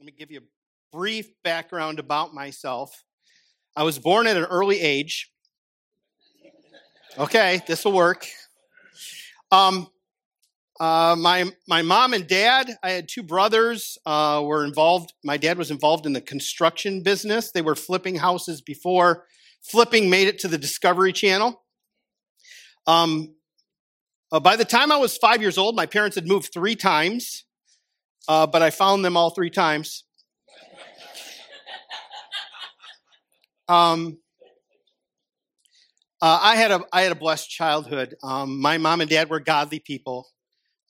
Let me give you a brief background about myself. I was born at an early age. Okay, this will work. Um, uh, my my mom and dad, I had two brothers, uh, were involved. My dad was involved in the construction business. They were flipping houses before flipping made it to the Discovery Channel. Um, uh, by the time I was five years old, my parents had moved three times, uh, but I found them all three times. Um, uh, I had a I had a blessed childhood. Um, my mom and dad were godly people.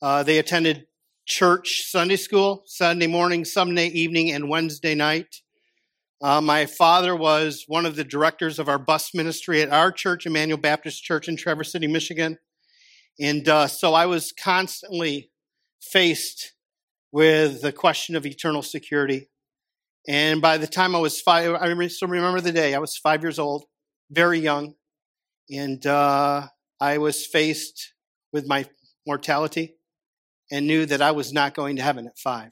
Uh, they attended church, Sunday school, Sunday morning, Sunday evening, and Wednesday night. Uh, my father was one of the directors of our bus ministry at our church, Emmanuel Baptist Church in Traverse City, Michigan. And uh, so I was constantly faced with the question of eternal security. And by the time I was five, I still remember the day, I was five years old, very young. And uh, I was faced with my mortality and knew that I was not going to heaven at five.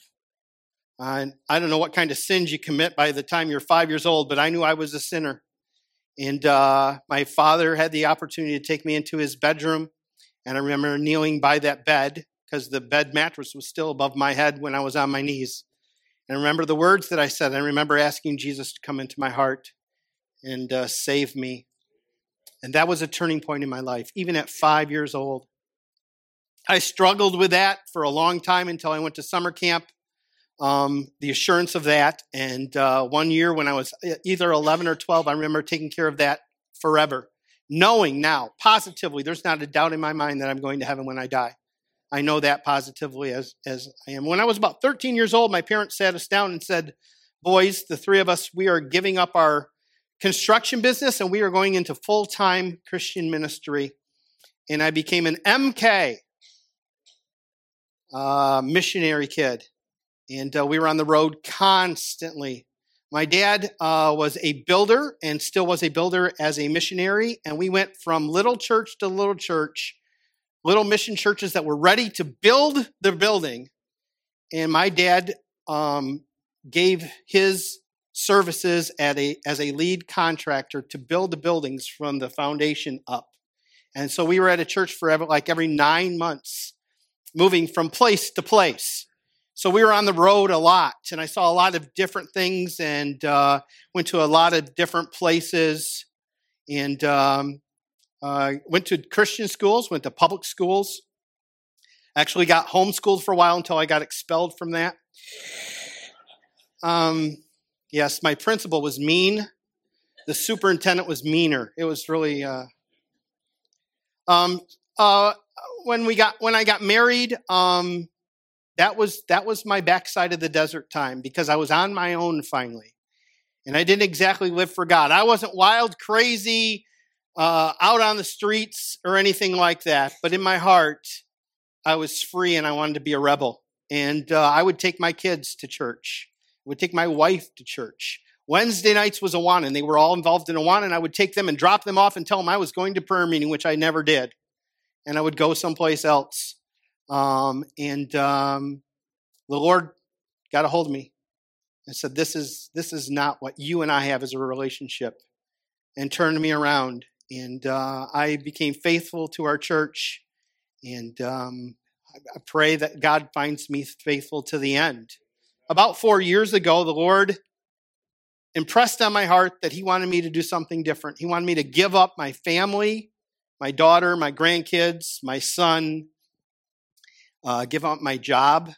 Uh, I don't know what kind of sins you commit by the time you're five years old, but I knew I was a sinner. And uh, my father had the opportunity to take me into his bedroom. And I remember kneeling by that bed because the bed mattress was still above my head when I was on my knees. And I remember the words that I said. I remember asking Jesus to come into my heart and uh, save me. And that was a turning point in my life, even at five years old. I struggled with that for a long time until I went to summer camp. Um, the assurance of that. And uh, one year when I was either 11 or 12, I remember taking care of that forever, knowing now positively, there's not a doubt in my mind that I'm going to heaven when I die. I know that positively as, as I am. When I was about 13 years old, my parents sat us down and said, Boys, the three of us, we are giving up our construction business and we are going into full time Christian ministry. And I became an MK, uh, missionary kid. And uh, we were on the road constantly. My dad uh, was a builder and still was a builder as a missionary. And we went from little church to little church, little mission churches that were ready to build the building. And my dad um, gave his services a, as a lead contractor to build the buildings from the foundation up. And so we were at a church for like every nine months moving from place to place. So we were on the road a lot, and I saw a lot of different things, and uh, went to a lot of different places, and um, uh, went to Christian schools, went to public schools. Actually, got homeschooled for a while until I got expelled from that. Um, yes, my principal was mean. The superintendent was meaner. It was really. Uh, um, uh, when we got when I got married, um, that was that was my backside of the desert time because I was on my own finally, and I didn't exactly live for God. I wasn't wild, crazy, uh, out on the streets or anything like that. But in my heart, I was free and I wanted to be a rebel. And uh, I would take my kids to church. I would take my wife to church. Wednesday nights was Awana, and they were all involved in Awana, and I would take them and drop them off and tell them I was going to prayer meeting, which I never did and I would go someplace else. Um, and um, the Lord got a hold of me and said, "This is this is not what you and I have as a relationship," and turned me around. And uh, I became faithful to our church, and um, I pray that God finds me faithful to the end. About four years ago, the Lord impressed on my heart that He wanted me to do something different. He wanted me to give up my family my daughter, my grandkids, my son, uh, give up my job,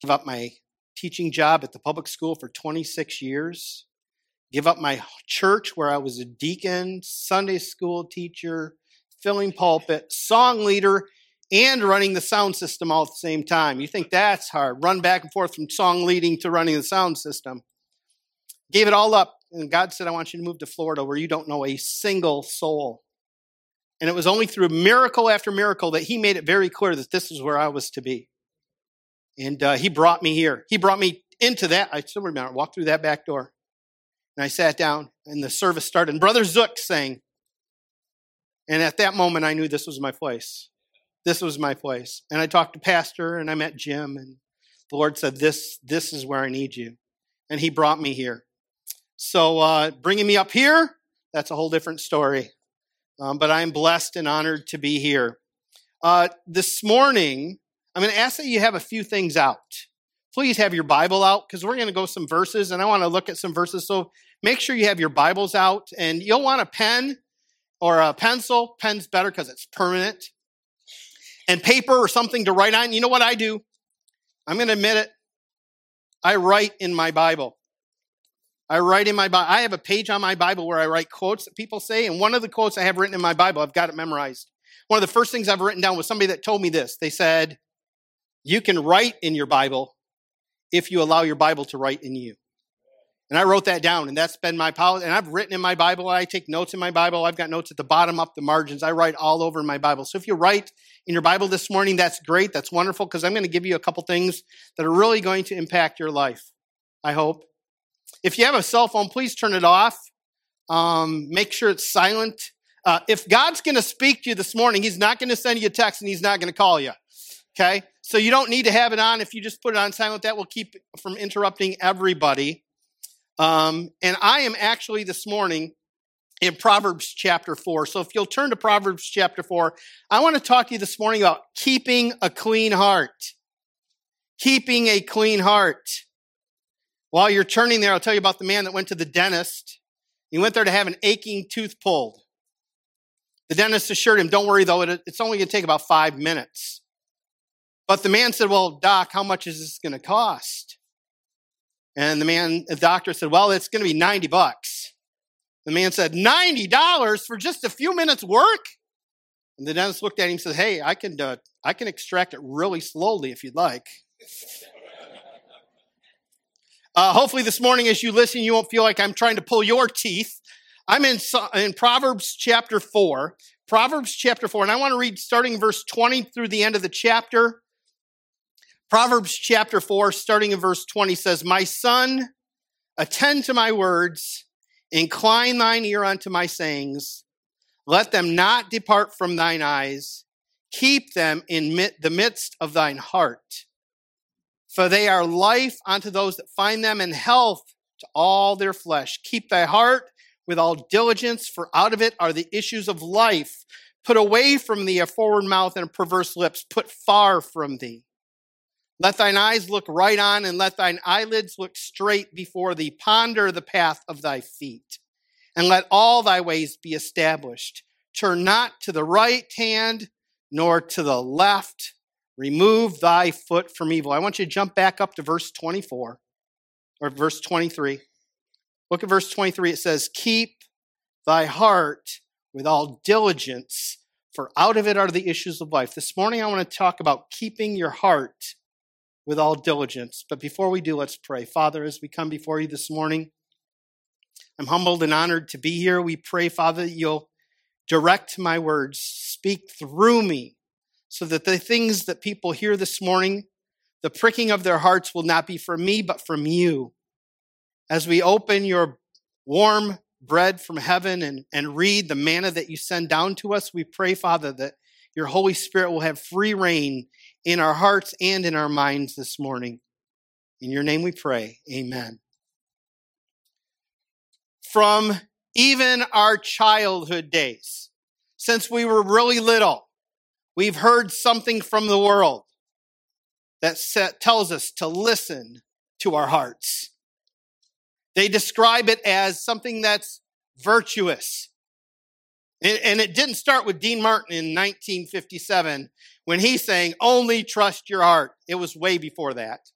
give up my teaching job at the public school for 26 years, give up my church where I was a deacon, Sunday school teacher, filling pulpit, song leader, and running the sound system all at the same time. You think that's hard. Run back and forth from song leading to running the sound system. Gave it all up. And God said, I want you to move to Florida where you don't know a single soul. And it was only through miracle after miracle that he made it very clear that this is where I was to be. And uh, he brought me here. He brought me into that. I still remember, I walked through that back door. And I sat down, and the service started. And Brother Zook sang. And at that moment, I knew this was my place. This was my place. And I talked to Pastor, and I met Jim, and the Lord said, "This, this is where I need you," and He brought me here. So uh, bringing me up here, that's a whole different story. Um, but I'm blessed and honored to be here. Uh, this morning, I'm going to ask that you have a few things out. Please have your Bible out because we're going to go some verses, and I want to look at some verses. So make sure you have your Bibles out, and you'll want a pen or a pencil. Pen's better because it's permanent and paper or something to write on. You know what I do? I'm going to admit it. I write in my Bible. I write in my Bible. I have a page on my Bible where I write quotes that people say, and one of the quotes I have written in my Bible, I've got it memorized. One of the first things I've written down was somebody that told me this. They said, You can write in your Bible if you allow your Bible to write in you. And I wrote that down, and that's been my policy. And I've written in my Bible. I take notes in my Bible. I've got notes at the bottom, up the margins. I write all over my Bible. So if you write in your Bible this morning, that's great. That's wonderful because I'm going to give you a couple things that are really going to impact your life. I hope. If you have a cell phone, please turn it off. Um, make sure it's silent. Uh, if God's going to speak to you this morning, He's not going to send you a text and He's not going to call you. Okay? So you don't need to have it on. If you just put it on silent, that will keep from interrupting everybody. Um, and I am actually this morning in Proverbs chapter 4. So if you'll turn to Proverbs chapter 4, I want to talk to you this morning about keeping a clean heart. Keeping a clean heart. While you're turning there, I'll tell you about the man that went to the dentist. He went there to have an aching tooth pulled. The dentist assured him, Don't worry though, it's only going to take about five minutes. But the man said, Well, doc, how much is this going to cost? And the man, the doctor said, Well, it's going to be 90 bucks. The man said, $90 for just a few minutes work? And the dentist looked at him and said, Hey, I can, uh, I can extract it really slowly if you'd like. Uh, hopefully, this morning, as you listen, you won't feel like I'm trying to pull your teeth. I'm in, in Proverbs chapter 4. Proverbs chapter 4, and I want to read starting verse 20 through the end of the chapter. Proverbs chapter 4, starting in verse 20, says, My son, attend to my words, incline thine ear unto my sayings, let them not depart from thine eyes, keep them in the midst of thine heart. For they are life unto those that find them, and health to all their flesh. Keep thy heart with all diligence, for out of it are the issues of life. Put away from thee a forward mouth and perverse lips, put far from thee. Let thine eyes look right on, and let thine eyelids look straight before thee. Ponder the path of thy feet, and let all thy ways be established. Turn not to the right hand, nor to the left. Remove thy foot from evil. I want you to jump back up to verse 24 or verse 23. Look at verse 23. It says, Keep thy heart with all diligence, for out of it are the issues of life. This morning I want to talk about keeping your heart with all diligence. But before we do, let's pray. Father, as we come before you this morning, I'm humbled and honored to be here. We pray, Father, that you'll direct my words, speak through me, so that the things that people hear this morning, the pricking of their hearts will not be from me, but from you. As we open your warm bread from heaven and, and read the manna that you send down to us, we pray, Father, that your Holy Spirit will have free rein in our hearts and in our minds this morning. In your name we pray. Amen. From even our childhood days, since we were really little, we've heard something from the world that tells us to listen to our hearts. They describe it as something that's virtuous. And it didn't start with Dean Martin in 1957 when he's saying, only trust your heart. It was way before that.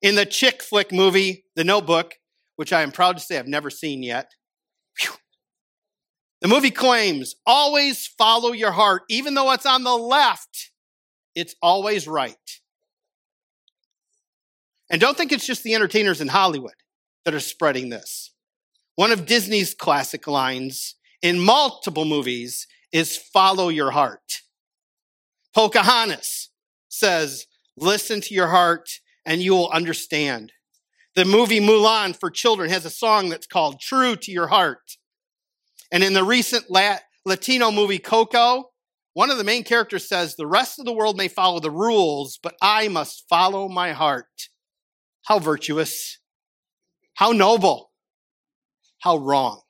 In the chick flick movie, The Notebook, which I am proud to say I've never seen yet, whew, the movie claims always follow your heart, even though it's on the left, it's always right. And don't think it's just the entertainers in Hollywood that are spreading this. One of Disney's classic lines in multiple movies is follow your heart. Pocahontas says, listen to your heart and you will understand. The movie Mulan for children has a song that's called True to Your Heart. And in the recent Latino movie Coco, one of the main characters says, The rest of the world may follow the rules, but I must follow my heart. How virtuous. How noble. How wrong.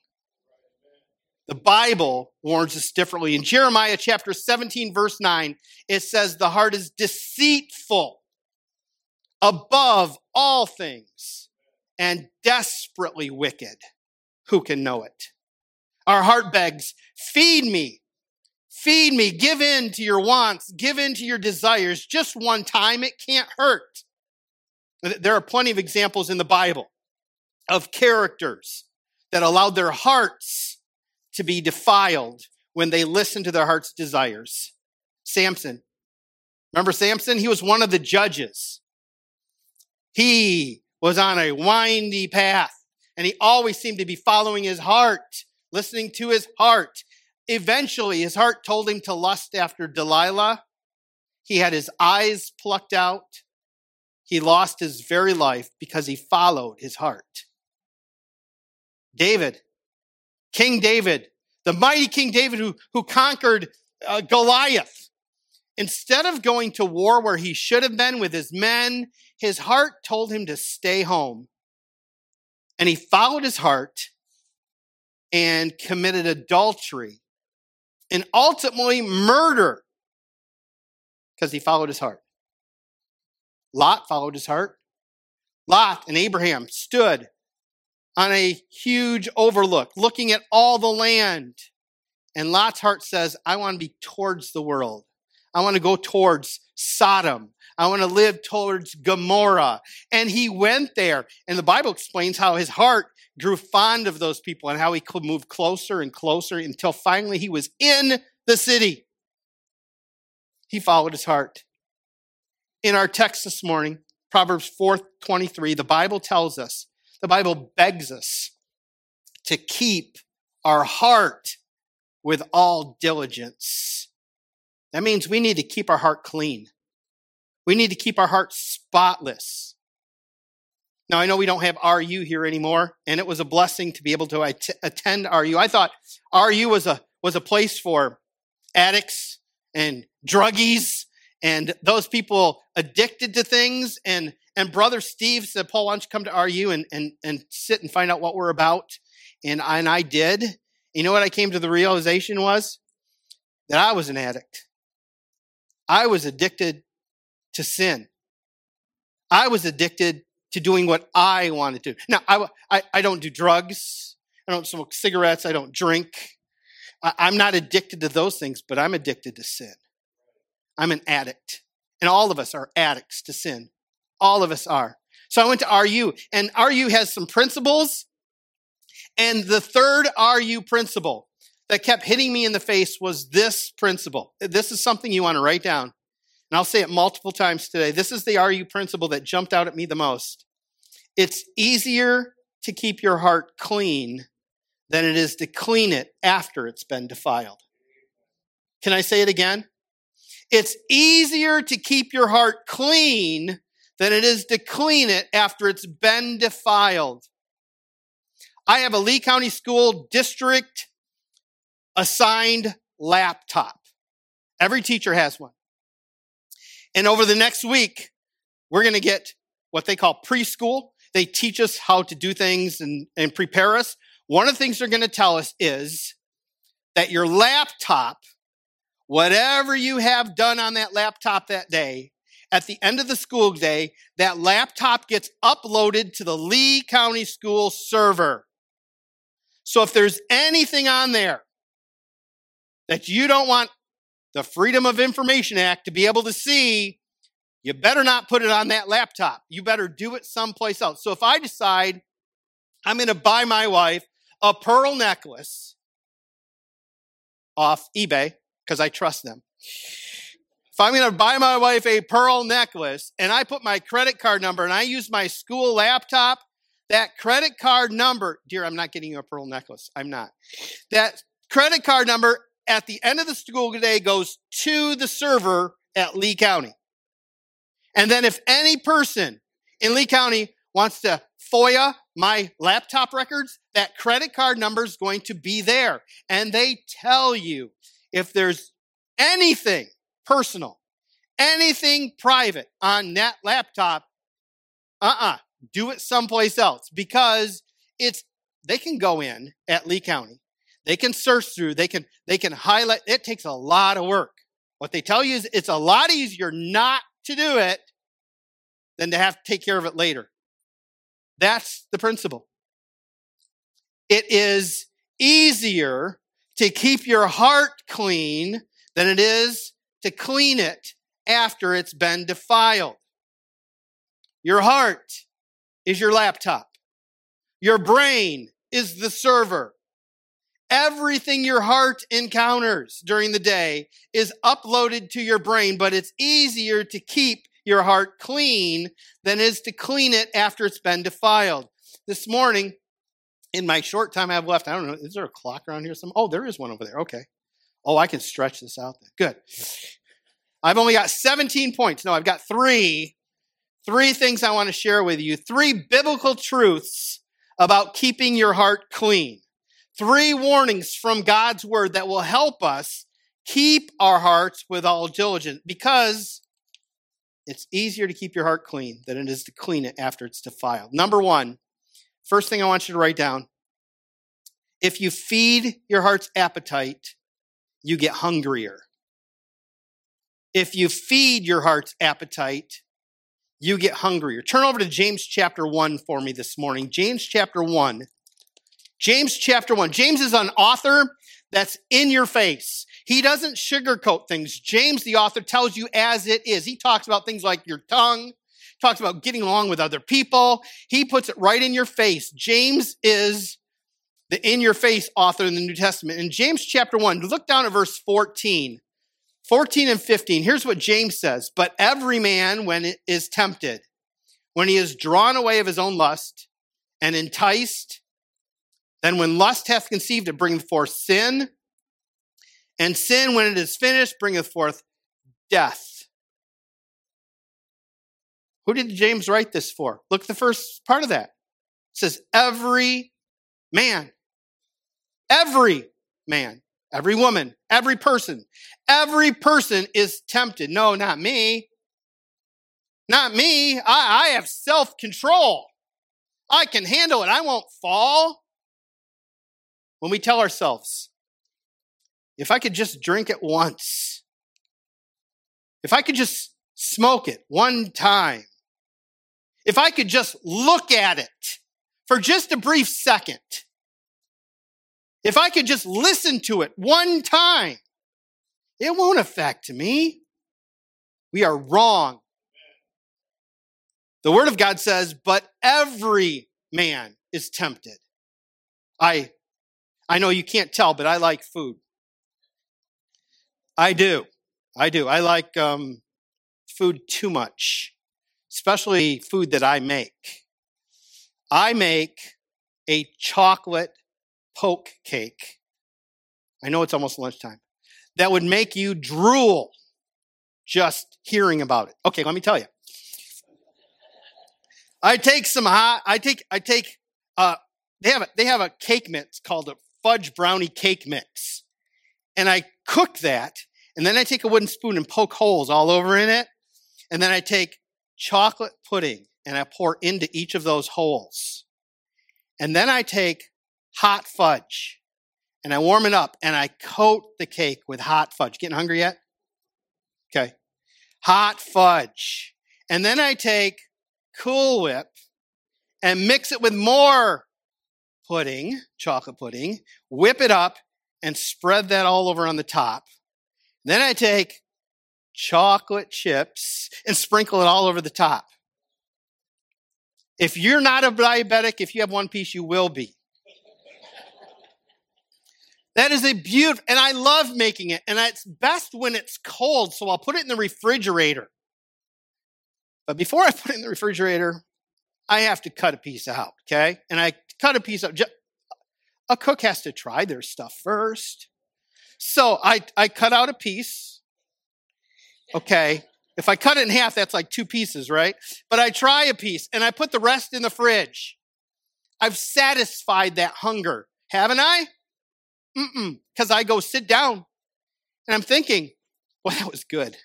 The Bible warns us differently. In Jeremiah chapter 17, verse 9, it says, The heart is deceitful above all things and desperately wicked. Who can know it? Our heart begs, Feed me, feed me, give in to your wants, give in to your desires just one time. It can't hurt. There are plenty of examples in the Bible of characters that allowed their hearts to be defiled when they listen to their heart's desires. Samson. Remember Samson? He was one of the judges. He was on a windy path and he always seemed to be following his heart, listening to his heart. Eventually, his heart told him to lust after Delilah. He had his eyes plucked out. He lost his very life because he followed his heart. David, King David, the mighty King David who, who conquered uh, Goliath. Instead of going to war where he should have been with his men, his heart told him to stay home. And he followed his heart and committed adultery and ultimately murder because he followed his heart. Lot followed his heart. Lot and Abraham stood on a huge overlook, looking at all the land. And Lot's heart says, I want to be towards the world. I want to go towards Sodom. I want to live towards Gomorrah. And he went there. And the Bible explains how his heart grew fond of those people and how he could move closer and closer until finally he was in the city. He followed his heart. In our text this morning, Proverbs 4:23, the Bible tells us the Bible begs us to keep our heart with all diligence. That means we need to keep our heart clean. We need to keep our heart spotless. Now, I know we don't have RU here anymore, and it was a blessing to be able to attend RU. I thought RU was a, was a place for addicts and druggies and those people addicted to things and and brother Steve said, Paul, why don't you come to RU and, and, and sit and find out what we're about? And I, and I did. You know what I came to the realization was? That I was an addict. I was addicted to sin. I was addicted to doing what I wanted to. Now, I, I, I don't do drugs. I don't smoke cigarettes. I don't drink. I, I'm not addicted to those things, but I'm addicted to sin. I'm an addict. And all of us are addicts to sin. All of us are. So I went to RU, and RU has some principles. And the third RU principle that kept hitting me in the face was this principle. This is something you want to write down. And I'll say it multiple times today. This is the RU principle that jumped out at me the most. It's easier to keep your heart clean than it is to clean it after it's been defiled. Can I say it again? It's easier to keep your heart clean than it is to clean it after it's been defiled. I have a Lee County School District assigned laptop. Every teacher has one. And over the next week, we're going to get what they call preschool. They teach us how to do things and, and prepare us. One of the things they're going to tell us is that your laptop, whatever you have done on that laptop that day, at the end of the school day, that laptop gets uploaded to the Lee County School server. So if there's anything on there that you don't want the Freedom of Information Act to be able to see, you better not put it on that laptop. You better do it someplace else. So if I decide I'm going to buy my wife a pearl necklace off eBay because I trust them. I'm going to buy my wife a pearl necklace and I put my credit card number and I use my school laptop, that credit card number, dear, I'm not getting you a pearl necklace. I'm not. That credit card number at the end of the school day goes to the server at Lee County. And then if any person in Lee County wants to FOIA my laptop records, that credit card number is going to be there. And they tell you if there's anything personal, anything private on that laptop, uh-uh, do it someplace else because it's they can go in at Lee County. They can search through, they can they can highlight. It takes a lot of work. What they tell you is it's a lot easier not to do it than to have to take care of it later. That's the principle. It is easier to keep your heart clean than it is to clean it after it's been defiled. Your heart is your laptop. Your brain is the server. Everything your heart encounters during the day is uploaded to your brain, but it's easier to keep your heart clean than it is to clean it after it's been defiled. This morning, in my short time I have left, I don't know, is there a clock around here? Some oh, there is one over there. Okay. Oh, I can stretch this out. Good. I've only got 17 points. No, I've got three. Three things I want to share with you. Three biblical truths about keeping your heart clean. Three warnings from God's word that will help us keep our hearts with all diligence because it's easier to keep your heart clean than it is to clean it after it's defiled. Number one, first thing I want you to write down if you feed your heart's appetite, you get hungrier. If you feed your heart's appetite, you get hungrier. Turn over to James chapter 1 for me this morning. James chapter 1. James chapter 1. James is an author that's in your face. He doesn't sugarcoat things. James, the author, tells you as it is. He talks about things like your tongue, talks about getting along with other people. He puts it right in your face. James is the in your face author in the New Testament. In James chapter 1, look down at verse 14. 14 and 15. Here's what James says But every man, when it is tempted, when he is drawn away of his own lust and enticed, then when lust hath conceived, it bringeth forth sin. And sin, when it is finished, bringeth forth death. Who did James write this for? Look at the first part of that. It says, every man. Every man. Every woman. Every person. Every person is tempted. No, not me. Not me. I, I have self control. I can handle it. I won't fall. When we tell ourselves, if I could just drink it once, if I could just smoke it one time, if I could just look at it for just a brief second, if I could just listen to it one time, it won't affect me. We are wrong. The Word of God says, but every man is tempted. I, I know you can't tell, but I like food. I do. I do. I like um, food too much, especially food that I make. I make a chocolate poke cake. I know it's almost lunchtime. That would make you drool just hearing about it. Okay, let me tell you. I take some hot. I take. I take. Uh, they have a, they have a cake mix called a fudge brownie cake mix, and I cook that, and then I take a wooden spoon and poke holes all over in it, and then I take chocolate pudding and I pour into each of those holes, and then I take hot fudge and I warm it up and I coat the cake with hot fudge. Getting hungry yet? Okay. Hot fudge. And then I take Cool Whip and mix it with more pudding, chocolate pudding, whip it up and spread that all over on the top. Then I take chocolate chips and sprinkle it all over the top. If you're not a diabetic, if you have one piece, you will be. That is a beautiful, and I love making it. And it's best when it's cold, so I'll put it in the refrigerator. But before I put it in the refrigerator, I have to cut a piece out, okay? And I cut a piece out. A cook has to try their stuff first. So I, I cut out a piece. Okay. If I cut it in half, that's like two pieces, right? But I try a piece and I put the rest in the fridge. I've satisfied that hunger, haven't I? Mm-mm. Because I go sit down and I'm thinking, Well, that was good.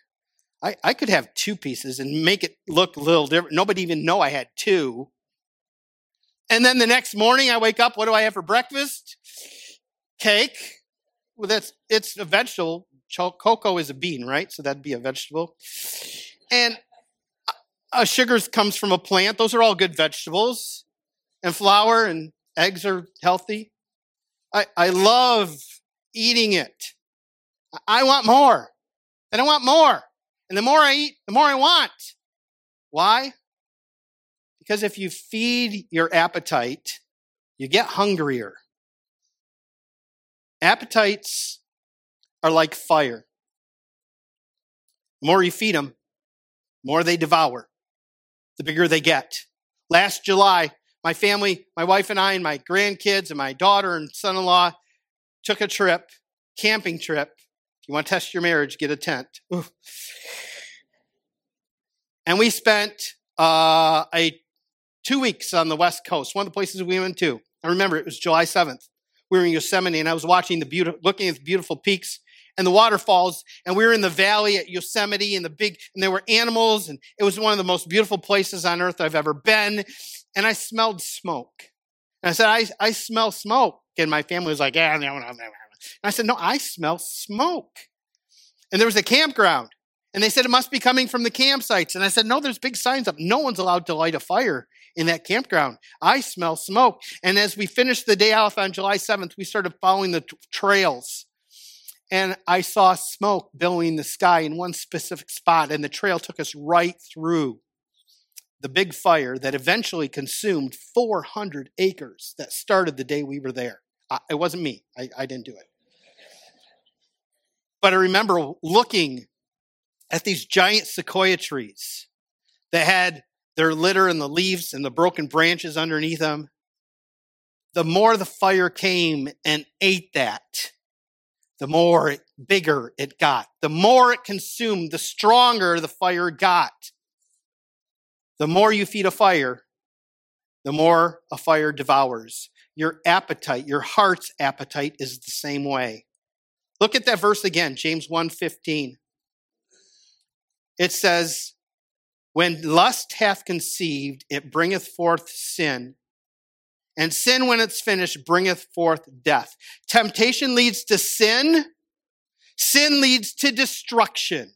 I, I could have two pieces and make it look a little different. Nobody even know I had two. And then the next morning I wake up, what do I have for breakfast? Cake. Well, that's it's a vegetable. Cocoa is a bean, right? So that'd be a vegetable. And uh, sugars comes from a plant. Those are all good vegetables. And flour and eggs are healthy. I, I love eating it. I want more. And I want more. And the more I eat, the more I want. Why? Because if you feed your appetite, you get hungrier. Appetites are like fire. The more you feed them, the more they devour, the bigger they get. Last July, my family, my wife and I, and my grandkids, and my daughter and son in law took a trip, camping trip. If you want to test your marriage, get a tent. And we spent uh, a two weeks on the West Coast, one of the places we went to. I remember it was July 7th. We were in Yosemite and I was watching the beautiful, looking at the beautiful peaks and the waterfalls. And we were in the valley at Yosemite and the big, and there were animals. And it was one of the most beautiful places on earth I've ever been. And I smelled smoke. And I said, I, I smell smoke. And my family was like, yeah, no, no, no. And I said, no, I smell smoke. And there was a campground. And they said it must be coming from the campsites. And I said, no, there's big signs up. No one's allowed to light a fire in that campground. I smell smoke. And as we finished the day off on July 7th, we started following the t- trails. And I saw smoke billowing the sky in one specific spot. And the trail took us right through the big fire that eventually consumed 400 acres that started the day we were there. I, it wasn't me, I, I didn't do it. But I remember looking at these giant sequoia trees that had their litter and the leaves and the broken branches underneath them, the more the fire came and ate that, the more it, bigger it got. The more it consumed, the stronger the fire got. The more you feed a fire, the more a fire devours. Your appetite, your heart's appetite is the same way. Look at that verse again, James 1:15 it says, When lust hath conceived, it bringeth forth sin. And sin, when it's finished, bringeth forth death. Temptation leads to sin. Sin leads to destruction.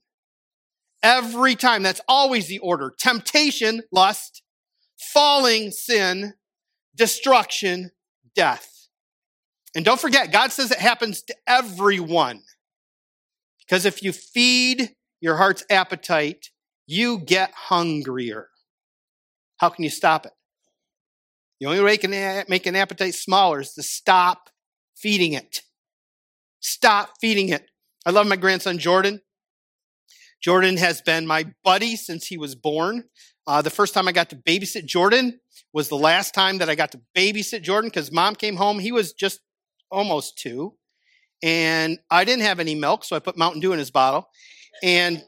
Every time. That's always the order. Temptation, lust, falling, sin, destruction, death. And don't forget, God says it happens to everyone. Because if you feed your heart's appetite, you get hungrier. How can you stop it? The only way you can make an appetite smaller is to stop feeding it. Stop feeding it. I love my grandson Jordan. Jordan has been my buddy since he was born. Uh, the first time I got to babysit Jordan was the last time that I got to babysit Jordan because mom came home. He was just almost two. And I didn't have any milk, so I put Mountain Dew in his bottle. And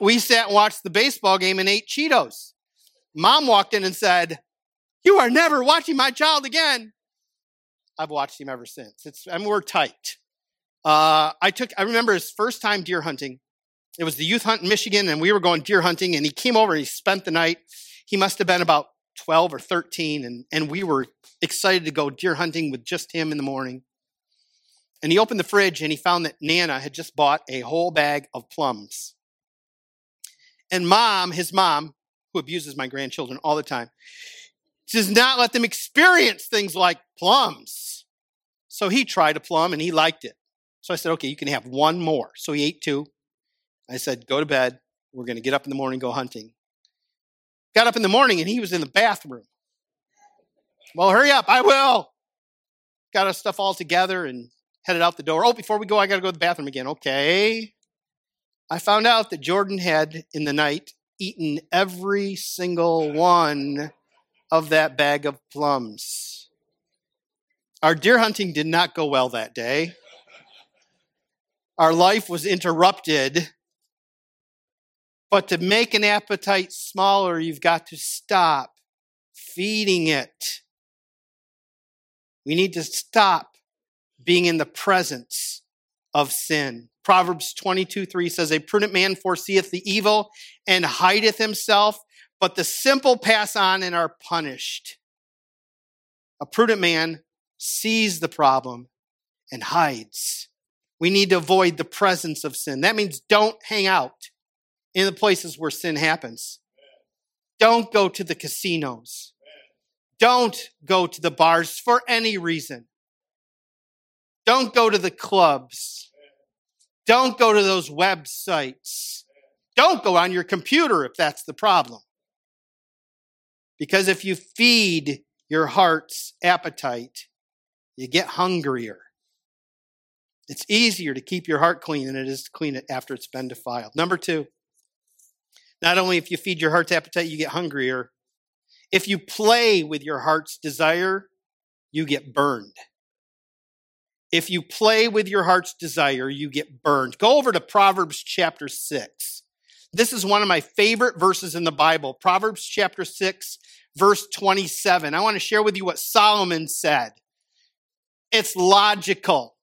we sat and watched the baseball game and ate Cheetos. Mom walked in and said, You are never watching my child again. I've watched him ever since. It's I mean, we're tight. Uh, I took I remember his first time deer hunting. It was the youth hunt in Michigan, and we were going deer hunting, and he came over and he spent the night. He must have been about 12 or 13, and, and we were excited to go deer hunting with just him in the morning. And he opened the fridge and he found that Nana had just bought a whole bag of plums. And mom, his mom, who abuses my grandchildren all the time, does not let them experience things like plums. So he tried a plum and he liked it. So I said, okay, you can have one more. So he ate two. I said, go to bed. We're going to get up in the morning, go hunting. Got up in the morning and he was in the bathroom. Well, hurry up. I will. Got our stuff all together and headed out the door. Oh, before we go, I got to go to the bathroom again. Okay. I found out that Jordan had, in the night, eaten every single one of that bag of plums. Our deer hunting did not go well that day. Our life was interrupted. But to make an appetite smaller, you've got to stop feeding it. We need to stop being in the presence of sin. Proverbs 22 3 says, A prudent man foreseeth the evil and hideth himself, but the simple pass on and are punished. A prudent man sees the problem and hides. We need to avoid the presence of sin. That means don't hang out in the places where sin happens. Don't go to the casinos. Don't go to the bars for any reason. Don't go to the clubs. Don't go to those websites. Don't go on your computer if that's the problem. Because if you feed your heart's appetite, you get hungrier. It's easier to keep your heart clean than it is to clean it after it's been defiled. Number two, not only if you feed your heart's appetite, you get hungrier. If you play with your heart's desire, you get burned. If you play with your heart's desire, you get burned. Go over to Proverbs chapter 6. This is one of my favorite verses in the Bible. Proverbs chapter 6, verse 27. I want to share with you what Solomon said. It's logical.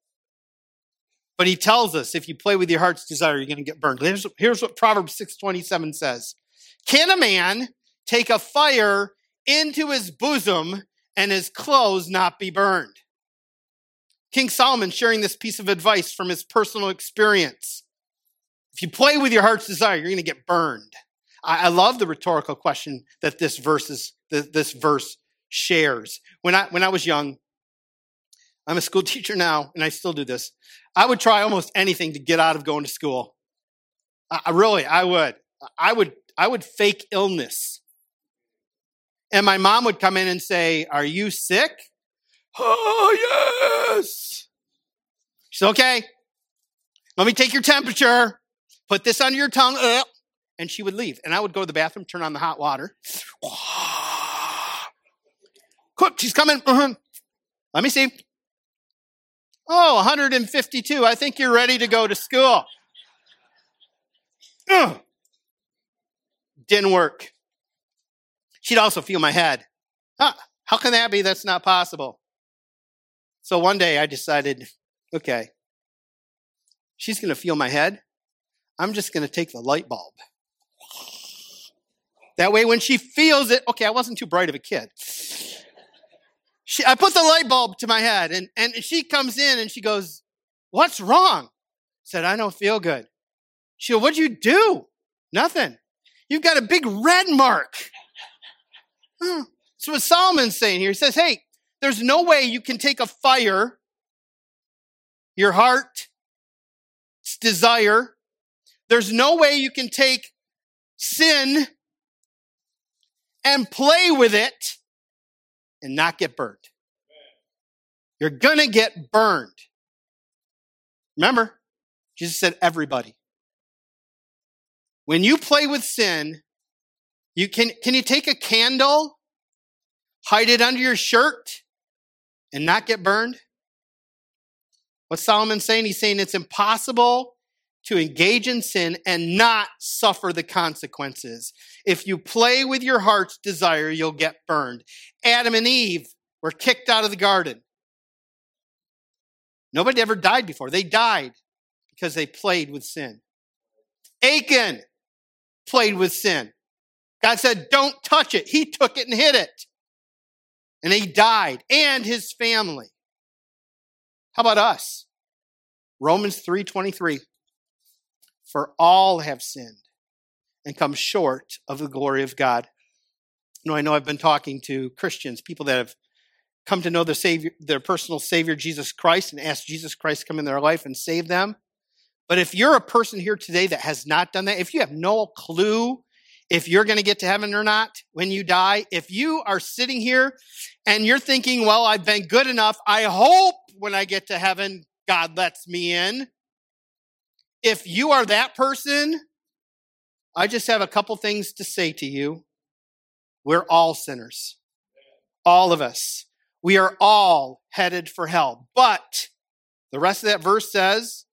But he tells us if you play with your heart's desire, you're going to get burned. Here's, here's what Proverbs 6:27 says. Can a man take a fire into his bosom and his clothes not be burned? King Solomon sharing this piece of advice from his personal experience. If you play with your heart's desire, you're going to get burned. I, I love the rhetorical question that this verse is, this verse shares. When I, when I was young, I'm a school teacher now, and I still do this. I would try almost anything to get out of going to school. I, really, I would. I would, I would fake illness. And my mom would come in and say, Are you sick? Oh, yes. She's okay. Let me take your temperature. Put this under your tongue. Uh, and she would leave. And I would go to the bathroom, turn on the hot water. Quick, she's coming. Uh-huh. Let me see. Oh, 152. I think you're ready to go to school. Ugh. Didn't work. She'd also feel my head. Huh, how can that be? That's not possible. So one day I decided, okay, she's going to feel my head. I'm just going to take the light bulb. That way, when she feels it, okay, I wasn't too bright of a kid. She, I put the light bulb to my head, and, and she comes in and she goes, What's wrong? I said, I don't feel good. She goes, What'd you do? Nothing. You've got a big red mark. Huh. That's what Solomon's saying here. He says, Hey, there's no way you can take a fire, your heart, its desire. There's no way you can take sin and play with it and not get burned. You're going to get burned. Remember, Jesus said, everybody. When you play with sin, you can, can you take a candle, hide it under your shirt, and not get burned? What's Solomon saying? He's saying it's impossible to engage in sin and not suffer the consequences. If you play with your heart's desire, you'll get burned. Adam and Eve were kicked out of the garden. Nobody ever died before. They died because they played with sin. Achan played with sin. God said, Don't touch it. He took it and hid it and he died and his family. How about us? Romans 3:23 For all have sinned and come short of the glory of God. You know, I know I've been talking to Christians, people that have come to know their savior, their personal savior Jesus Christ and asked Jesus Christ to come in their life and save them. But if you're a person here today that has not done that, if you have no clue if you're going to get to heaven or not when you die. If you are sitting here and you're thinking, well, I've been good enough. I hope when I get to heaven, God lets me in. If you are that person, I just have a couple things to say to you. We're all sinners. All of us. We are all headed for hell. But the rest of that verse says,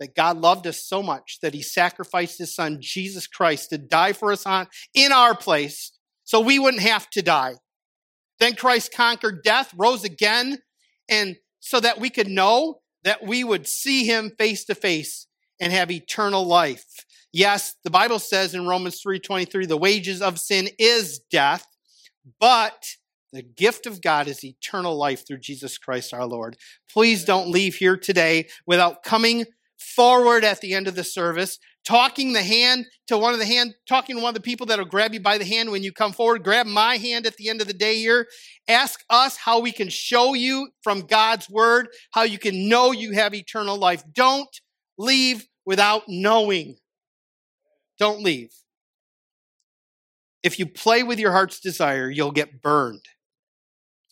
that God loved us so much that he sacrificed his son, Jesus Christ, to die for us on, in our place so we wouldn't have to die. Then Christ conquered death, rose again, and so that we could know that we would see him face to face and have eternal life. Yes, the Bible says in Romans 3:23 the wages of sin is death, but the gift of God is eternal life through Jesus Christ our Lord. Please don't leave here today without coming forward at the end of the service, talking the hand to one of the hand, talking to one of the people that'll grab you by the hand when you come forward. Grab my hand at the end of the day here. Ask us how we can show you from God's word how you can know you have eternal life. Don't leave without knowing. Don't leave. If you play with your heart's desire, you'll get burned.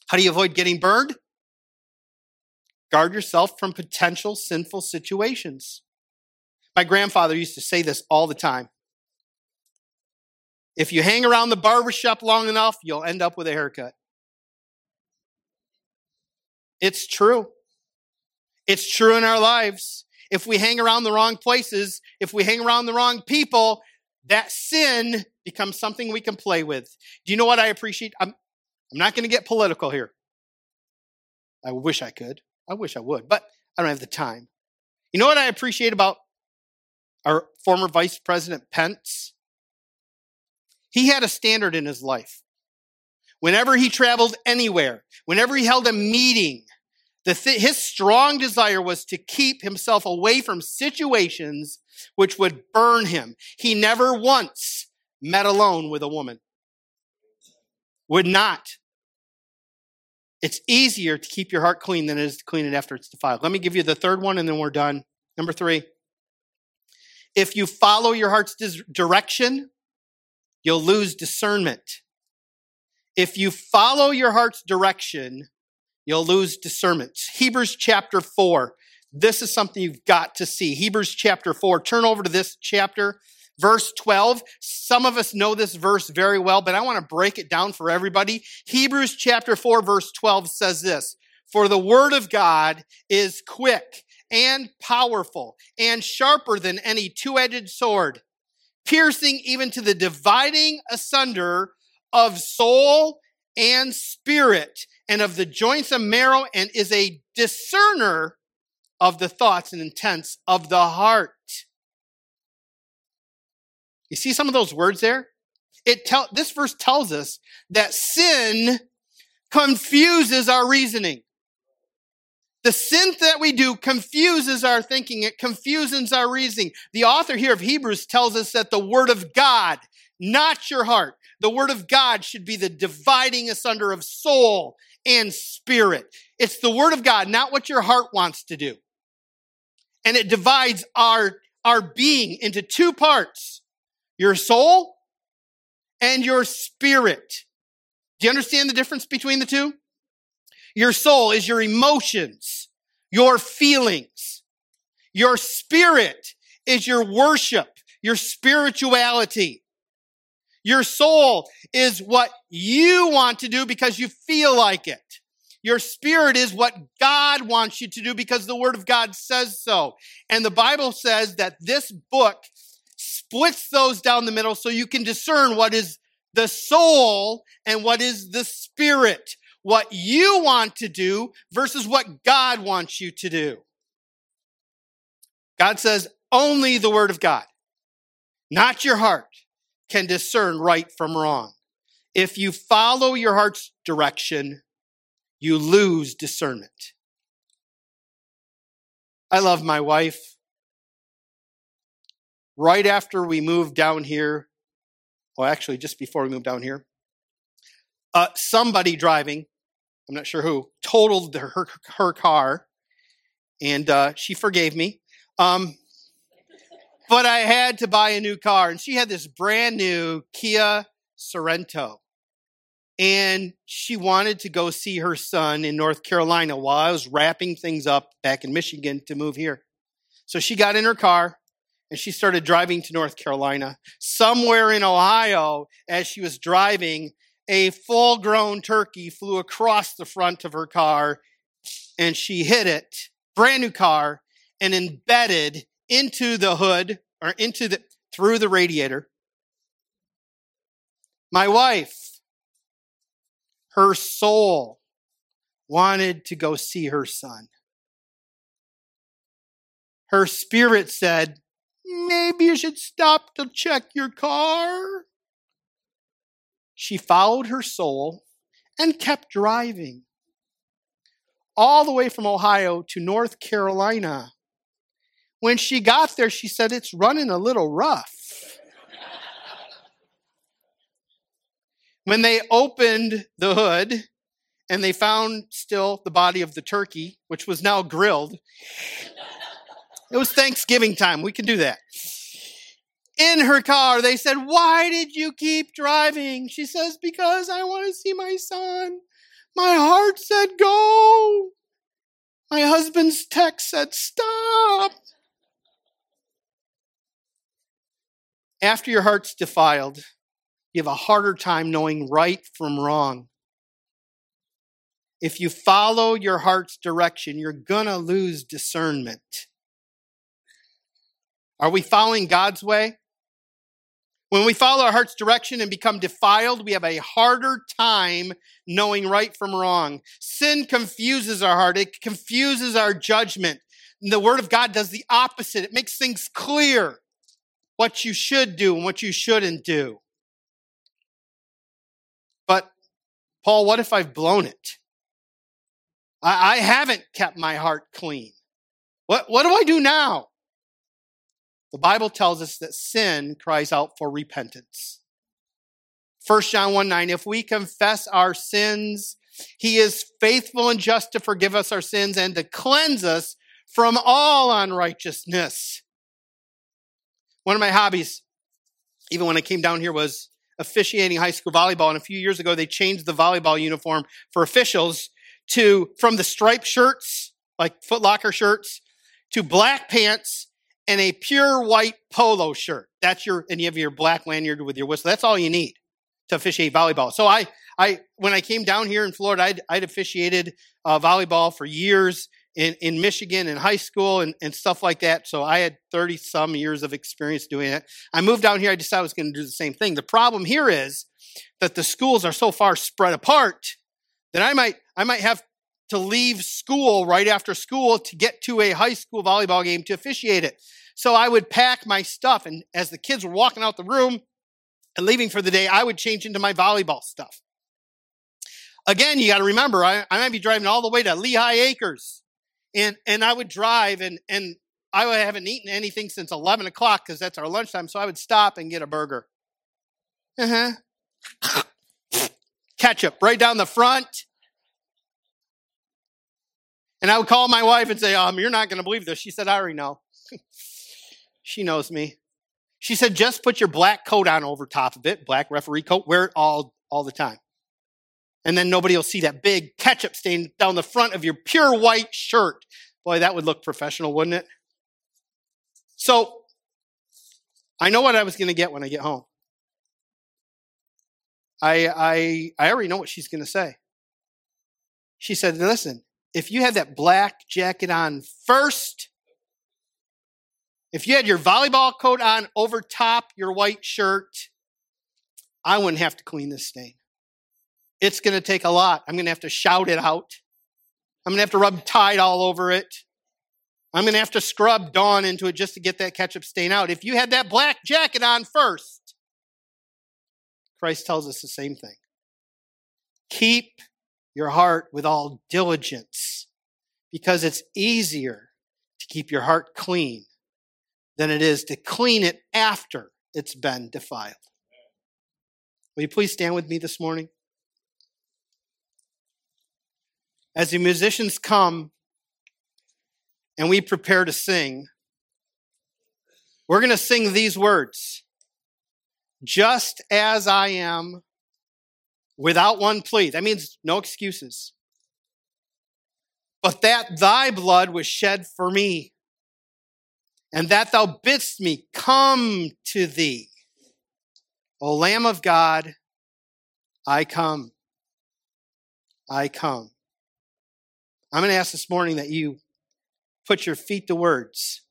How do you avoid getting burned? Guard yourself from potential sinful situations. My grandfather used to say this all the time. If you hang around the barbershop long enough, you'll end up with a haircut. It's true. It's true in our lives. If we hang around the wrong places, if we hang around the wrong people, that sin becomes something we can play with. Do you know what I appreciate? I'm, I'm not going to get political here. I wish I could. I wish I would, but I don't have the time. You know what I appreciate about our former Vice President Pence? He had a standard in his life. Whenever he traveled anywhere, whenever he held a meeting, th- his strong desire was to keep himself away from situations which would burn him. He never once met alone with a woman. Would not. It's easier to keep your heart clean than it is to clean it after it's defiled. Let me give you the third one and then we're done. Number three. If you follow your heart's direction, you'll lose discernment. If you follow your heart's direction, you'll lose discernment. Hebrews chapter 4. This is something you've got to see. Hebrews chapter 4. Turn over to this chapter. Verse 12, some of us know this verse very well, but I want to break it down for everybody. Hebrews chapter 4, verse 12 says this For the word of God is quick and powerful and sharper than any two edged sword, piercing even to the dividing asunder of soul and spirit and of the joints and marrow, and is a discerner of the thoughts and intents of the heart. You see some of those words there? It tell, this verse tells us that sin confuses our reasoning. The sin that we do confuses our thinking. It confuses our reasoning. The author here of Hebrews tells us that the word of God, not your heart, the word of God should be the dividing asunder of soul and spirit. It's the word of God, not what your heart wants to do. And it divides our, our being into two parts your soul and your spirit. Do you understand the difference between the two? Your soul is your emotions, your feelings. Your spirit is your worship, your spirituality. Your soul is what you want to do because you feel like it. Your spirit is what God wants you to do because the word of God says so. And the Bible says that this book splits those down the middle so you can discern what is the soul and what is the spirit. What you want to do versus what God wants you to do. God says only the word of God, not your heart, can discern right from wrong. If you follow your heart's direction, you lose discernment. I love my wife right after we moved down here, well, actually, just before we moved down here, uh, somebody driving, I'm not sure who, totaled her, her car, and uh, she forgave me. Um, but I had to buy a new car, and she had this brand new Kia Sorento. And she wanted to go see her son in North Carolina while I was wrapping things up back in Michigan to move here. So she got in her car, and she started driving to North Carolina. Somewhere in Ohio, as she was driving, a full grown turkey flew across the front of her car and she hit it, brand new car, and embedded into the hood or into the through the radiator. My wife, her soul wanted to go see her son. her spirit said, Maybe you should stop to check your car. She followed her soul and kept driving all the way from Ohio to North Carolina. When she got there, she said, It's running a little rough. when they opened the hood and they found still the body of the turkey, which was now grilled, it was Thanksgiving time. We can do that. In her car, they said, Why did you keep driving? She says, Because I want to see my son. My heart said, Go. My husband's text said, Stop. After your heart's defiled, you have a harder time knowing right from wrong. If you follow your heart's direction, you're going to lose discernment. Are we following God's way? When we follow our heart's direction and become defiled, we have a harder time knowing right from wrong. Sin confuses our heart, it confuses our judgment. And the Word of God does the opposite. It makes things clear what you should do and what you shouldn't do. But, Paul, what if I've blown it? I, I haven't kept my heart clean. What, what do I do now? The Bible tells us that sin cries out for repentance. 1 John 1 9, if we confess our sins, he is faithful and just to forgive us our sins and to cleanse us from all unrighteousness. One of my hobbies, even when I came down here, was officiating high school volleyball. And a few years ago, they changed the volleyball uniform for officials to from the striped shirts, like Footlocker shirts, to black pants and a pure white polo shirt. That's your, and you have your black lanyard with your whistle. That's all you need to officiate volleyball. So I, I, when I came down here in Florida, I'd, I'd officiated uh, volleyball for years in, in Michigan in high school and, and stuff like that. So I had 30 some years of experience doing it. I moved down here. I decided I was going to do the same thing. The problem here is that the schools are so far spread apart that I might, I might have to leave school right after school to get to a high school volleyball game to officiate it. So I would pack my stuff, and as the kids were walking out the room and leaving for the day, I would change into my volleyball stuff. Again, you got to remember, I, I might be driving all the way to Lehigh Acres, and and I would drive, and and I haven't eaten anything since eleven o'clock because that's our lunchtime. So I would stop and get a burger. Uh huh. Ketchup right down the front. And I would call my wife and say, um, you're not going to believe this. She said, I already know. She knows me. She said, just put your black coat on over top of it, black referee coat, wear it all, all the time. And then nobody will see that big ketchup stain down the front of your pure white shirt. Boy, that would look professional, wouldn't it? So, I know what I was going to get when I get home. I, I, I already know what she's going to say. She said, listen, if you had that black jacket on first, if you had your volleyball coat on over top your white shirt, I wouldn't have to clean this stain. It's going to take a lot. I'm going to have to shout it out. I'm going to have to rub Tide all over it. I'm going to have to scrub Dawn into it just to get that ketchup stain out. If you had that black jacket on first, Christ tells us the same thing. Keep your heart with all diligence because it's easier to keep your heart clean than it is to clean it after it's been defiled. Will you please stand with me this morning? As the musicians come and we prepare to sing, we're going to sing these words Just as I am, without one plea. That means no excuses. But that thy blood was shed for me and that thou bidst me come to thee. O Lamb of God, I come. I come. I'm going to ask this morning that you put your feet to words.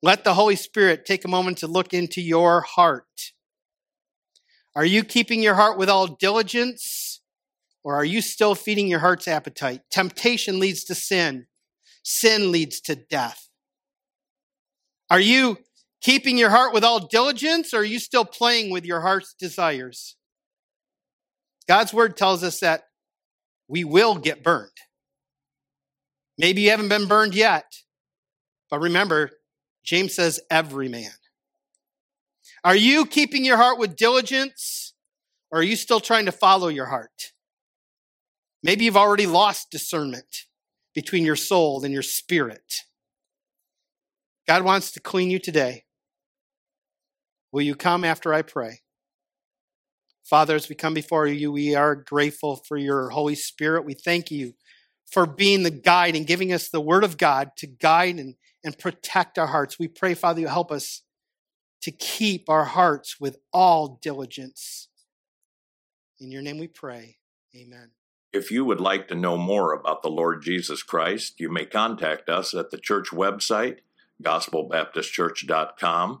Let the Holy Spirit take a moment to look into your heart. Are you keeping your heart with all diligence, or are you still feeding your heart's appetite? Temptation leads to sin. sin leads to death. Are you keeping your heart with all diligence, or are you still playing with your heart's desires? God's word tells us that we will get burned. Maybe you haven't been burned yet, but remember, James says, every man. Are you keeping your heart with diligence, or are you still trying to follow your heart? Maybe you've already lost discernment between your soul and your spirit. God wants to clean you today. Will you come after I pray? Father, as we come before you, we are grateful for your Holy Spirit. We thank you for being the guide and giving us the Word of God to guide and, and protect our hearts. We pray, Father, you help us to keep our hearts with all diligence. In your name we pray. Amen. If you would like to know more about the Lord Jesus Christ, you may contact us at the church website, gospelbaptistchurch.com